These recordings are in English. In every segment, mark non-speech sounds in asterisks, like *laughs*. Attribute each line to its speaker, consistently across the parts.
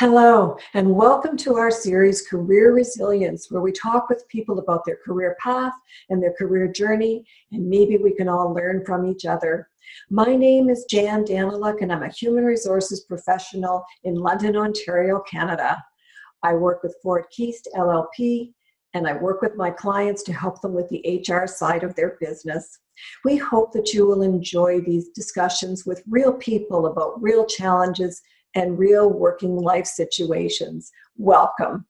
Speaker 1: Hello, and welcome to our series Career Resilience, where we talk with people about their career path and their career journey, and maybe we can all learn from each other. My name is Jan Daniluk, and I'm a human resources professional in London, Ontario, Canada. I work with Ford Keast LLP, and I work with my clients to help them with the HR side of their business. We hope that you will enjoy these discussions with real people about real challenges and real working life situations. Welcome.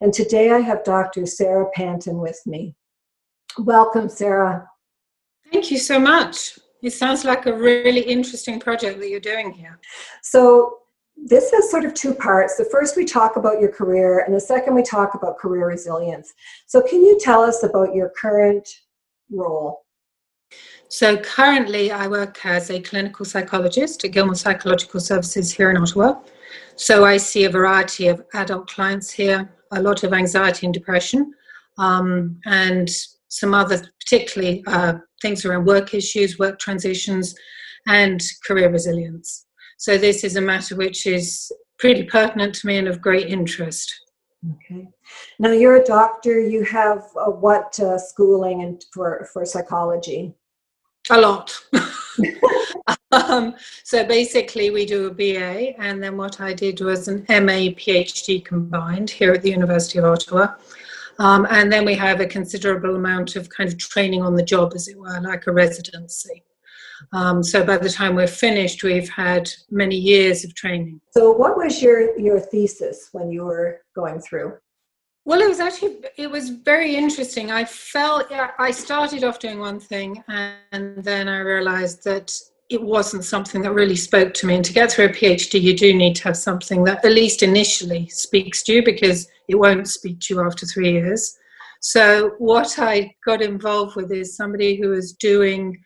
Speaker 1: And today I have Dr. Sarah Panton with me. Welcome, Sarah.
Speaker 2: Thank you so much. It sounds like a really interesting project that you're doing here.
Speaker 1: So, this has sort of two parts. The first, we talk about your career, and the second, we talk about career resilience. So, can you tell us about your current role?
Speaker 2: So currently, I work as a clinical psychologist at Gilmour Psychological Services here in Ottawa. So I see a variety of adult clients here, a lot of anxiety and depression, um, and some other, particularly uh, things around work issues, work transitions, and career resilience. So this is a matter which is pretty pertinent to me and of great interest.
Speaker 1: Okay. Now you're a doctor. You have uh, what uh, schooling and for for psychology?
Speaker 2: A lot. um, so basically, we do a BA, and then what I did was an MA PhD combined here at the University of Ottawa. Um, and then we have a considerable amount of kind of training on the job, as it were, like a residency. Um, so by the time we're finished, we've had many years of training.
Speaker 1: So, what was your your thesis when you were going through?
Speaker 2: Well, it was actually it was very interesting. I felt I started off doing one thing, and then I realized that it wasn't something that really spoke to me. And to get through a PhD, you do need to have something that at least initially speaks to you, because it won't speak to you after three years. So what I got involved with is somebody who was doing,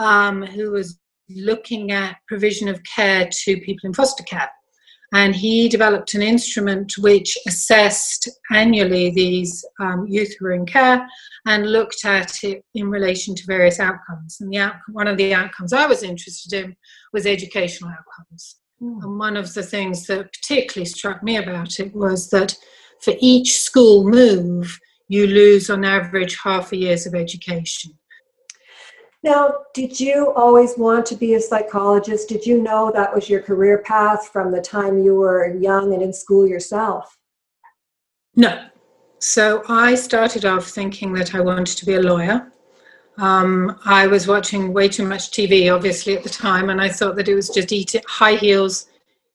Speaker 2: um, who was looking at provision of care to people in foster care and he developed an instrument which assessed annually these um, youth who were in care and looked at it in relation to various outcomes. And the out- one of the outcomes I was interested in was educational outcomes. Mm. And one of the things that particularly struck me about it was that for each school move, you lose on average half a year's of education.
Speaker 1: Now, did you always want to be a psychologist? Did you know that was your career path from the time you were young and in school yourself?
Speaker 2: No. So I started off thinking that I wanted to be a lawyer. Um, I was watching way too much TV, obviously, at the time, and I thought that it was just eating high heels,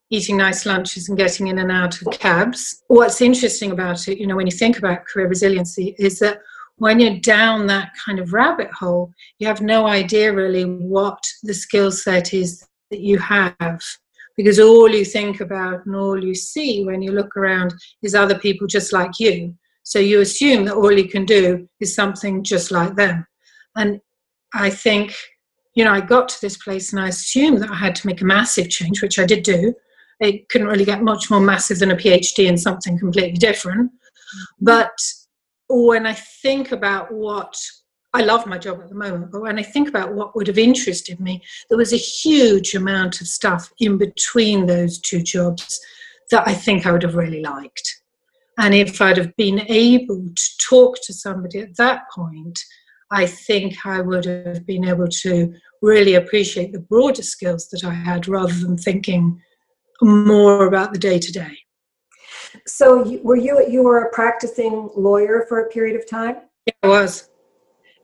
Speaker 2: eating nice lunches, and getting in and out of cabs. What's interesting about it, you know, when you think about career resiliency, is that when you're down that kind of rabbit hole, you have no idea really what the skill set is that you have. Because all you think about and all you see when you look around is other people just like you. So you assume that all you can do is something just like them. And I think, you know, I got to this place and I assumed that I had to make a massive change, which I did do. It couldn't really get much more massive than a PhD in something completely different. Mm. But when I think about what I love my job at the moment, but when I think about what would have interested me, there was a huge amount of stuff in between those two jobs that I think I would have really liked. And if I'd have been able to talk to somebody at that point, I think I would have been able to really appreciate the broader skills that I had rather than thinking more about the day to day.
Speaker 1: So, you, were you you were a practicing lawyer for a period of time?
Speaker 2: Yeah, I was.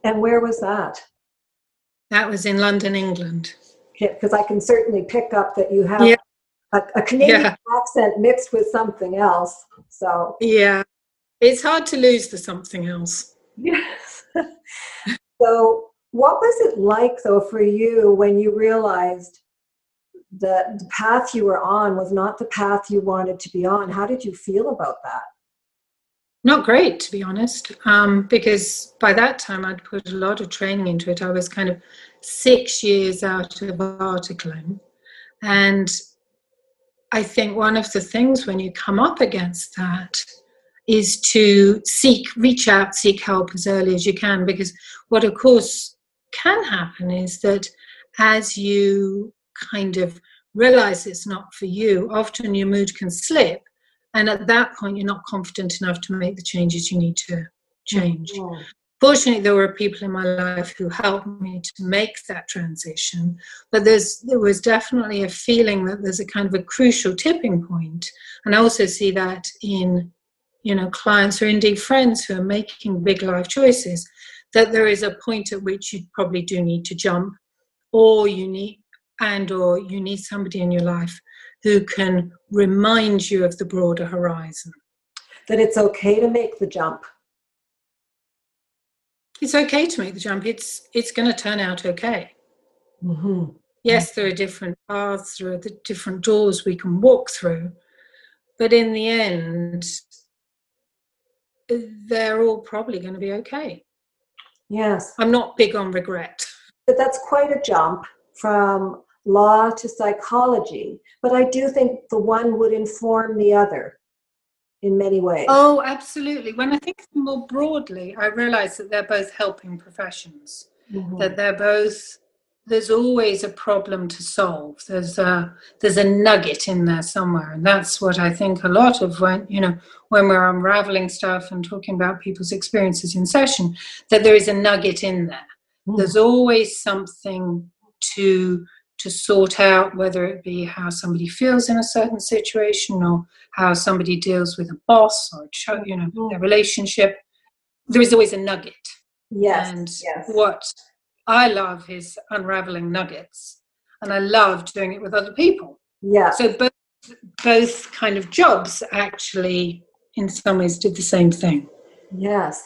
Speaker 1: And where was that?
Speaker 2: That was in London, England.
Speaker 1: Because I can certainly pick up that you have yeah. a, a, Canadian yeah. accent mixed with something else. So
Speaker 2: yeah, it's hard to lose the something else.
Speaker 1: Yes. *laughs* so, what was it like though for you when you realized the, the path you were on was not the path you wanted to be on. How did you feel about that?
Speaker 2: Not great, to be honest, um, because by that time I'd put a lot of training into it. I was kind of six years out of articling. And I think one of the things when you come up against that is to seek, reach out, seek help as early as you can, because what, of course, can happen is that as you kind of realize it's not for you, often your mood can slip. And at that point, you're not confident enough to make the changes you need to change. Mm-hmm. Fortunately, there were people in my life who helped me to make that transition. But there's there was definitely a feeling that there's a kind of a crucial tipping point. And I also see that in you know clients or indeed friends who are making big life choices that there is a point at which you probably do need to jump or you need and or you need somebody in your life who can remind you of the broader horizon.
Speaker 1: That it's okay to make the jump.
Speaker 2: It's okay to make the jump. It's it's going to turn out okay. Mm-hmm. yes there are different paths there are the different doors we can walk through but in the end they're all probably going to be okay.
Speaker 1: Yes.
Speaker 2: I'm not big on regret.
Speaker 1: But that's quite a jump from law to psychology, but I do think the one would inform the other in many ways.
Speaker 2: Oh, absolutely. When I think more broadly, I realize that they're both helping professions, mm-hmm. that they're both there's always a problem to solve there's a there's a nugget in there somewhere and that's what i think a lot of when you know when we're unraveling stuff and talking about people's experiences in session that there is a nugget in there mm. there's always something to to sort out whether it be how somebody feels in a certain situation or how somebody deals with a boss or you know mm. their relationship. There is always a nugget.
Speaker 1: Yes
Speaker 2: and
Speaker 1: yes.
Speaker 2: what i love is unraveling nuggets. And i love doing it with other people.
Speaker 1: Yeah.
Speaker 2: So both both kind of jobs actually in some ways did the same thing.
Speaker 1: Yes.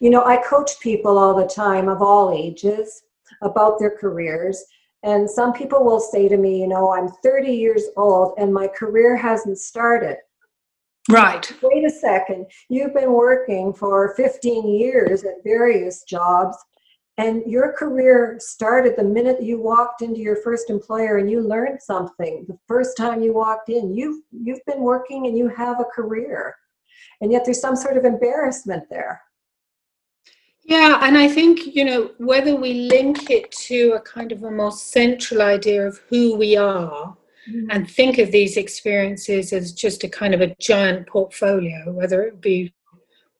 Speaker 1: You know i coach people all the time of all ages about their careers and some people will say to me, you know, I'm 30 years old and my career hasn't started.
Speaker 2: Right.
Speaker 1: Wait a second. You've been working for 15 years at various jobs, and your career started the minute you walked into your first employer and you learned something. The first time you walked in, you've you've been working and you have a career. And yet there's some sort of embarrassment there.
Speaker 2: Yeah, and I think, you know, whether we link it to a kind of a more central idea of who we are mm-hmm. and think of these experiences as just a kind of a giant portfolio, whether it be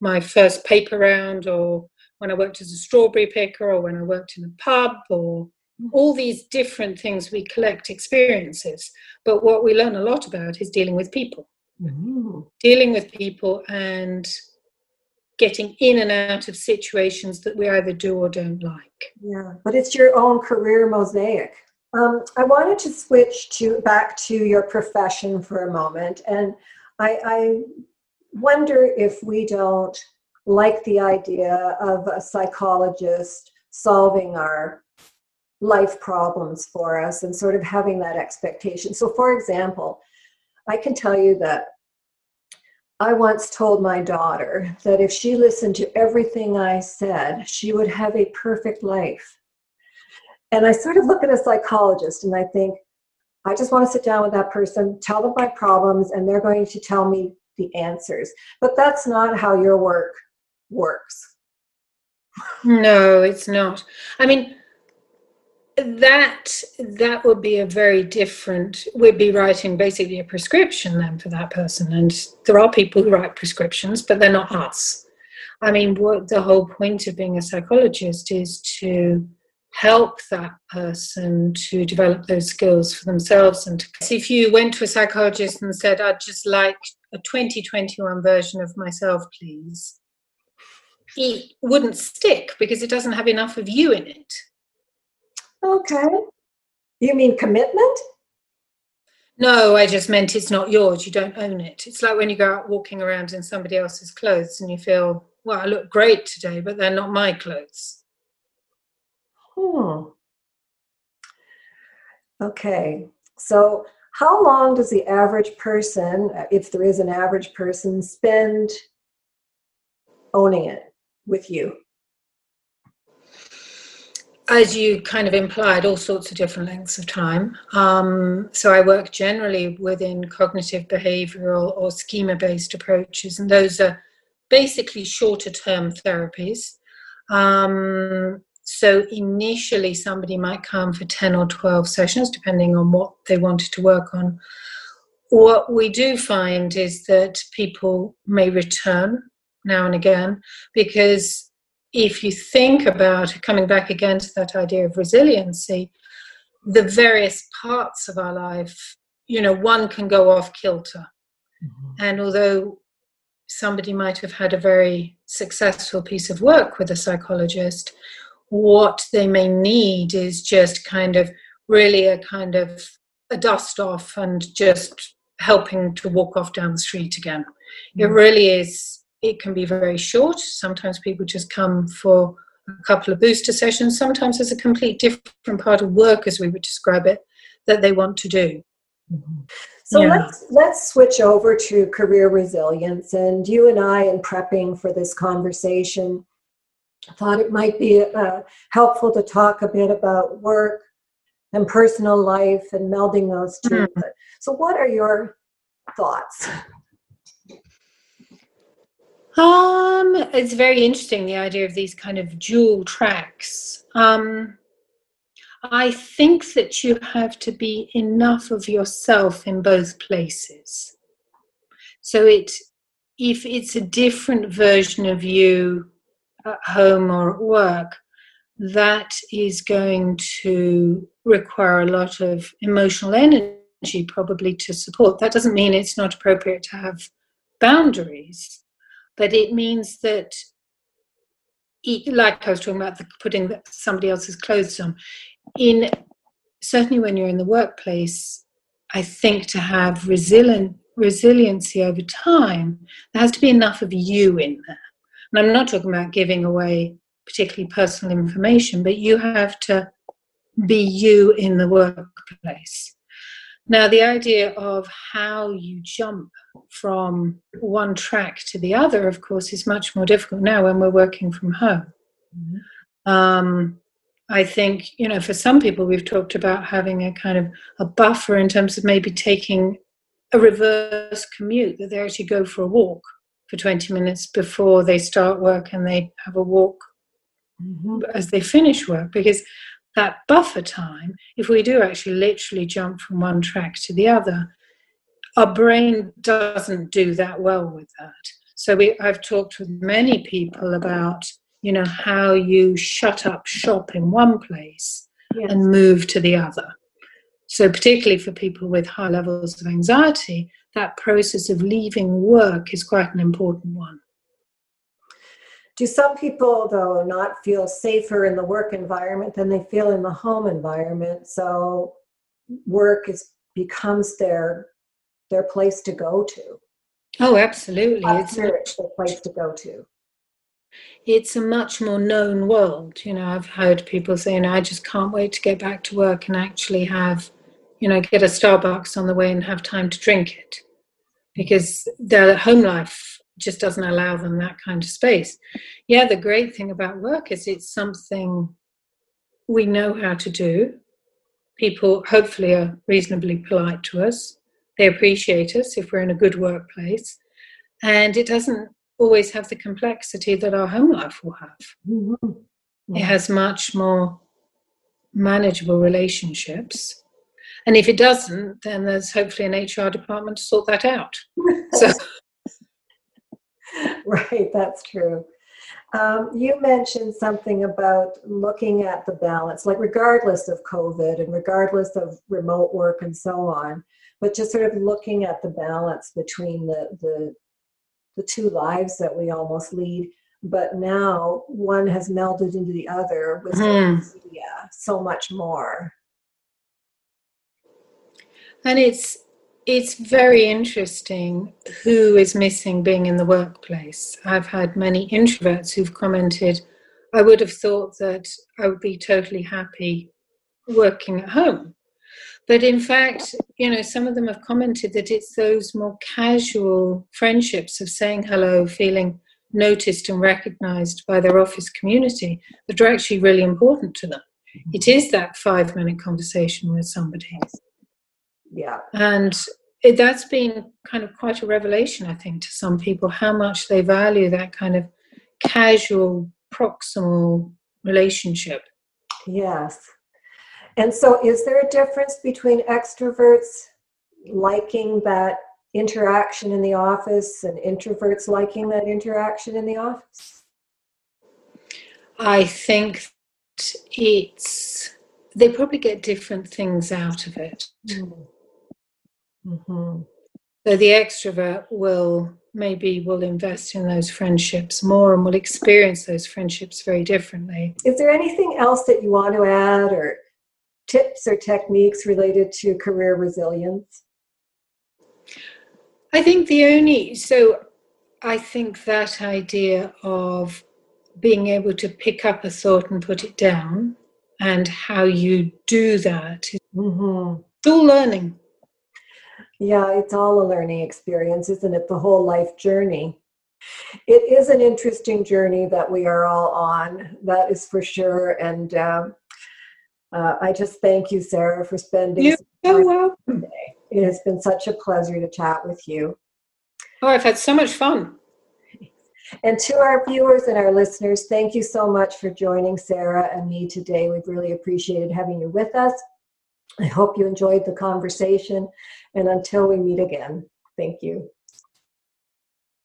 Speaker 2: my first paper round or when I worked as a strawberry picker or when I worked in a pub or mm-hmm. all these different things we collect experiences. But what we learn a lot about is dealing with people. Mm-hmm. Dealing with people and getting in and out of situations that we either do or don't like.
Speaker 1: Yeah, but it's your own career mosaic. Um, I wanted to switch to back to your profession for a moment, and I, I wonder if we don't like the idea of a psychologist solving our life problems for us and sort of having that expectation. So, for example, I can tell you that I once told my daughter that if she listened to everything I said, she would have a perfect life. And I sort of look at a psychologist and I think, I just want to sit down with that person, tell them my problems, and they're going to tell me the answers. But that's not how your work works.
Speaker 2: No, it's not. I mean, that that would be a very different we'd be writing basically a prescription then for that person. And there are people who write prescriptions but they're not us. I mean what the whole point of being a psychologist is to help that person to develop those skills for themselves and if you went to a psychologist and said i'd just like a 2021 version of myself please it wouldn't stick because it doesn't have enough of you in it
Speaker 1: Okay. You mean commitment?
Speaker 2: No, I just meant it's not yours. You don't own it. It's like when you go out walking around in somebody else's clothes and you feel, well, I look great today, but they're not my clothes.
Speaker 1: Hmm. Okay. So, how long does the average person, if there is an average person, spend owning it with you?
Speaker 2: As you kind of implied, all sorts of different lengths of time. Um, so I work generally within cognitive behavioral or schema based approaches, and those are basically shorter term therapies. Um, So initially, somebody might come for 10 or 12 sessions, depending on what they wanted to work on. What we do find is that people may return now and again because if you think about coming back again to that idea of resiliency, the various parts of our life, you know, one can go off kilter. Mm-hmm. And although somebody might have had a very successful piece of work with a psychologist, what they may need is just kind of really a kind of a dust off and just helping to walk off down the street again. Mm. It really is, it can be very short. Sometimes people just come for a couple of booster sessions. Sometimes there's a complete different part of work, as we would describe it, that they want to do.
Speaker 1: Mm-hmm. So yeah. let's let's switch over to career resilience. And you and I, in prepping for this conversation, thought it might be uh, helpful to talk a bit about work and personal life and melding those 2 mm. So, what are your thoughts?
Speaker 2: Um, it's very interesting the idea of these kind of dual tracks. Um, I think that you have to be enough of yourself in both places. So it if it's a different version of you at home or at work, that is going to require a lot of emotional energy probably to support. That doesn't mean it's not appropriate to have boundaries, but it means that, like I was talking about, the, putting somebody else's clothes on, in certainly when you're in the workplace, I think to have resilient resiliency over time, there has to be enough of you in there. And I'm not talking about giving away particularly personal information, but you have to be you in the workplace. Now, the idea of how you jump from one track to the other, of course, is much more difficult now when we're working from home. Mm-hmm. Um, I think, you know, for some people, we've talked about having a kind of a buffer in terms of maybe taking a reverse commute, that they actually go for a walk for 20 minutes before they start work and they have a walk mm-hmm. as they finish work because that buffer time if we do actually literally jump from one track to the other our brain doesn't do that well with that so we, i've talked with many people about you know how you shut up shop in one place yes. and move to the other so particularly for people with high levels of anxiety that process of leaving work is quite an important one.
Speaker 1: Do some people, though, not feel safer in the work environment than they feel in the home environment? So work is becomes their their place to go to.
Speaker 2: Oh, absolutely!
Speaker 1: It's their place to go to.
Speaker 2: It's a much more known world. You know, I've heard people saying, "I just can't wait to get back to work and actually have, you know, get a Starbucks on the way and have time to drink it." because their home life just doesn't allow them that kind of space. Yeah, the great thing about work is it's something we know how to do. People hopefully are reasonably polite to us. They appreciate us if we're in a good workplace. And it doesn't always have the complexity that our home life will have. Mm-hmm. It has much more manageable relationships and if it doesn't, then there's hopefully an HR department to sort that out. so. *laughs*
Speaker 1: right, that's true. Um, you mentioned something about looking at the balance, like regardless of COVID and regardless of remote work and so on, but just sort of looking at the balance between the the, the two lives that we almost lead. But now one has melded into the other with mm. yeah, so much more
Speaker 2: and it's it's very interesting who is missing being in the workplace. I've had many introverts who've commented, I would have thought that I would be totally happy working at home. But in fact, you know, some of them have commented that it's those more casual friendships of saying hello, feeling noticed and recognized by their office community that are actually really important to them. Mm-hmm. It is that five minute conversation with somebody.
Speaker 1: Yeah.
Speaker 2: And it, that's been kind of quite a revelation, I think, to some people how much they value that kind of casual, proximal relationship.
Speaker 1: Yes. And so, is there a difference between extroverts liking that interaction in the office and introverts liking that interaction in the office?
Speaker 2: I think it's, they probably get different things out of it.
Speaker 1: Mm-hmm.
Speaker 2: So the extrovert will maybe will invest in those friendships more and will experience those friendships very differently.
Speaker 1: Is there anything else that you want to add or tips or techniques related to career resilience?
Speaker 2: I think the only so I think that idea of being able to pick up a thought and put it down and how you do that is
Speaker 1: Mm-hmm.
Speaker 2: all learning.
Speaker 1: Yeah, it's all a learning experience, isn't it? The whole life journey. It is an interesting journey that we are all on, that is for sure. And um, uh, I just thank you, Sarah, for spending.
Speaker 2: You're so welcome.
Speaker 1: today. It has been such a pleasure to chat with you.
Speaker 2: Oh, I've had so much fun.
Speaker 1: And to our viewers and our listeners, thank you so much for joining Sarah and me today. We've really appreciated having you with us. I hope you enjoyed the conversation. And until we meet again, thank you.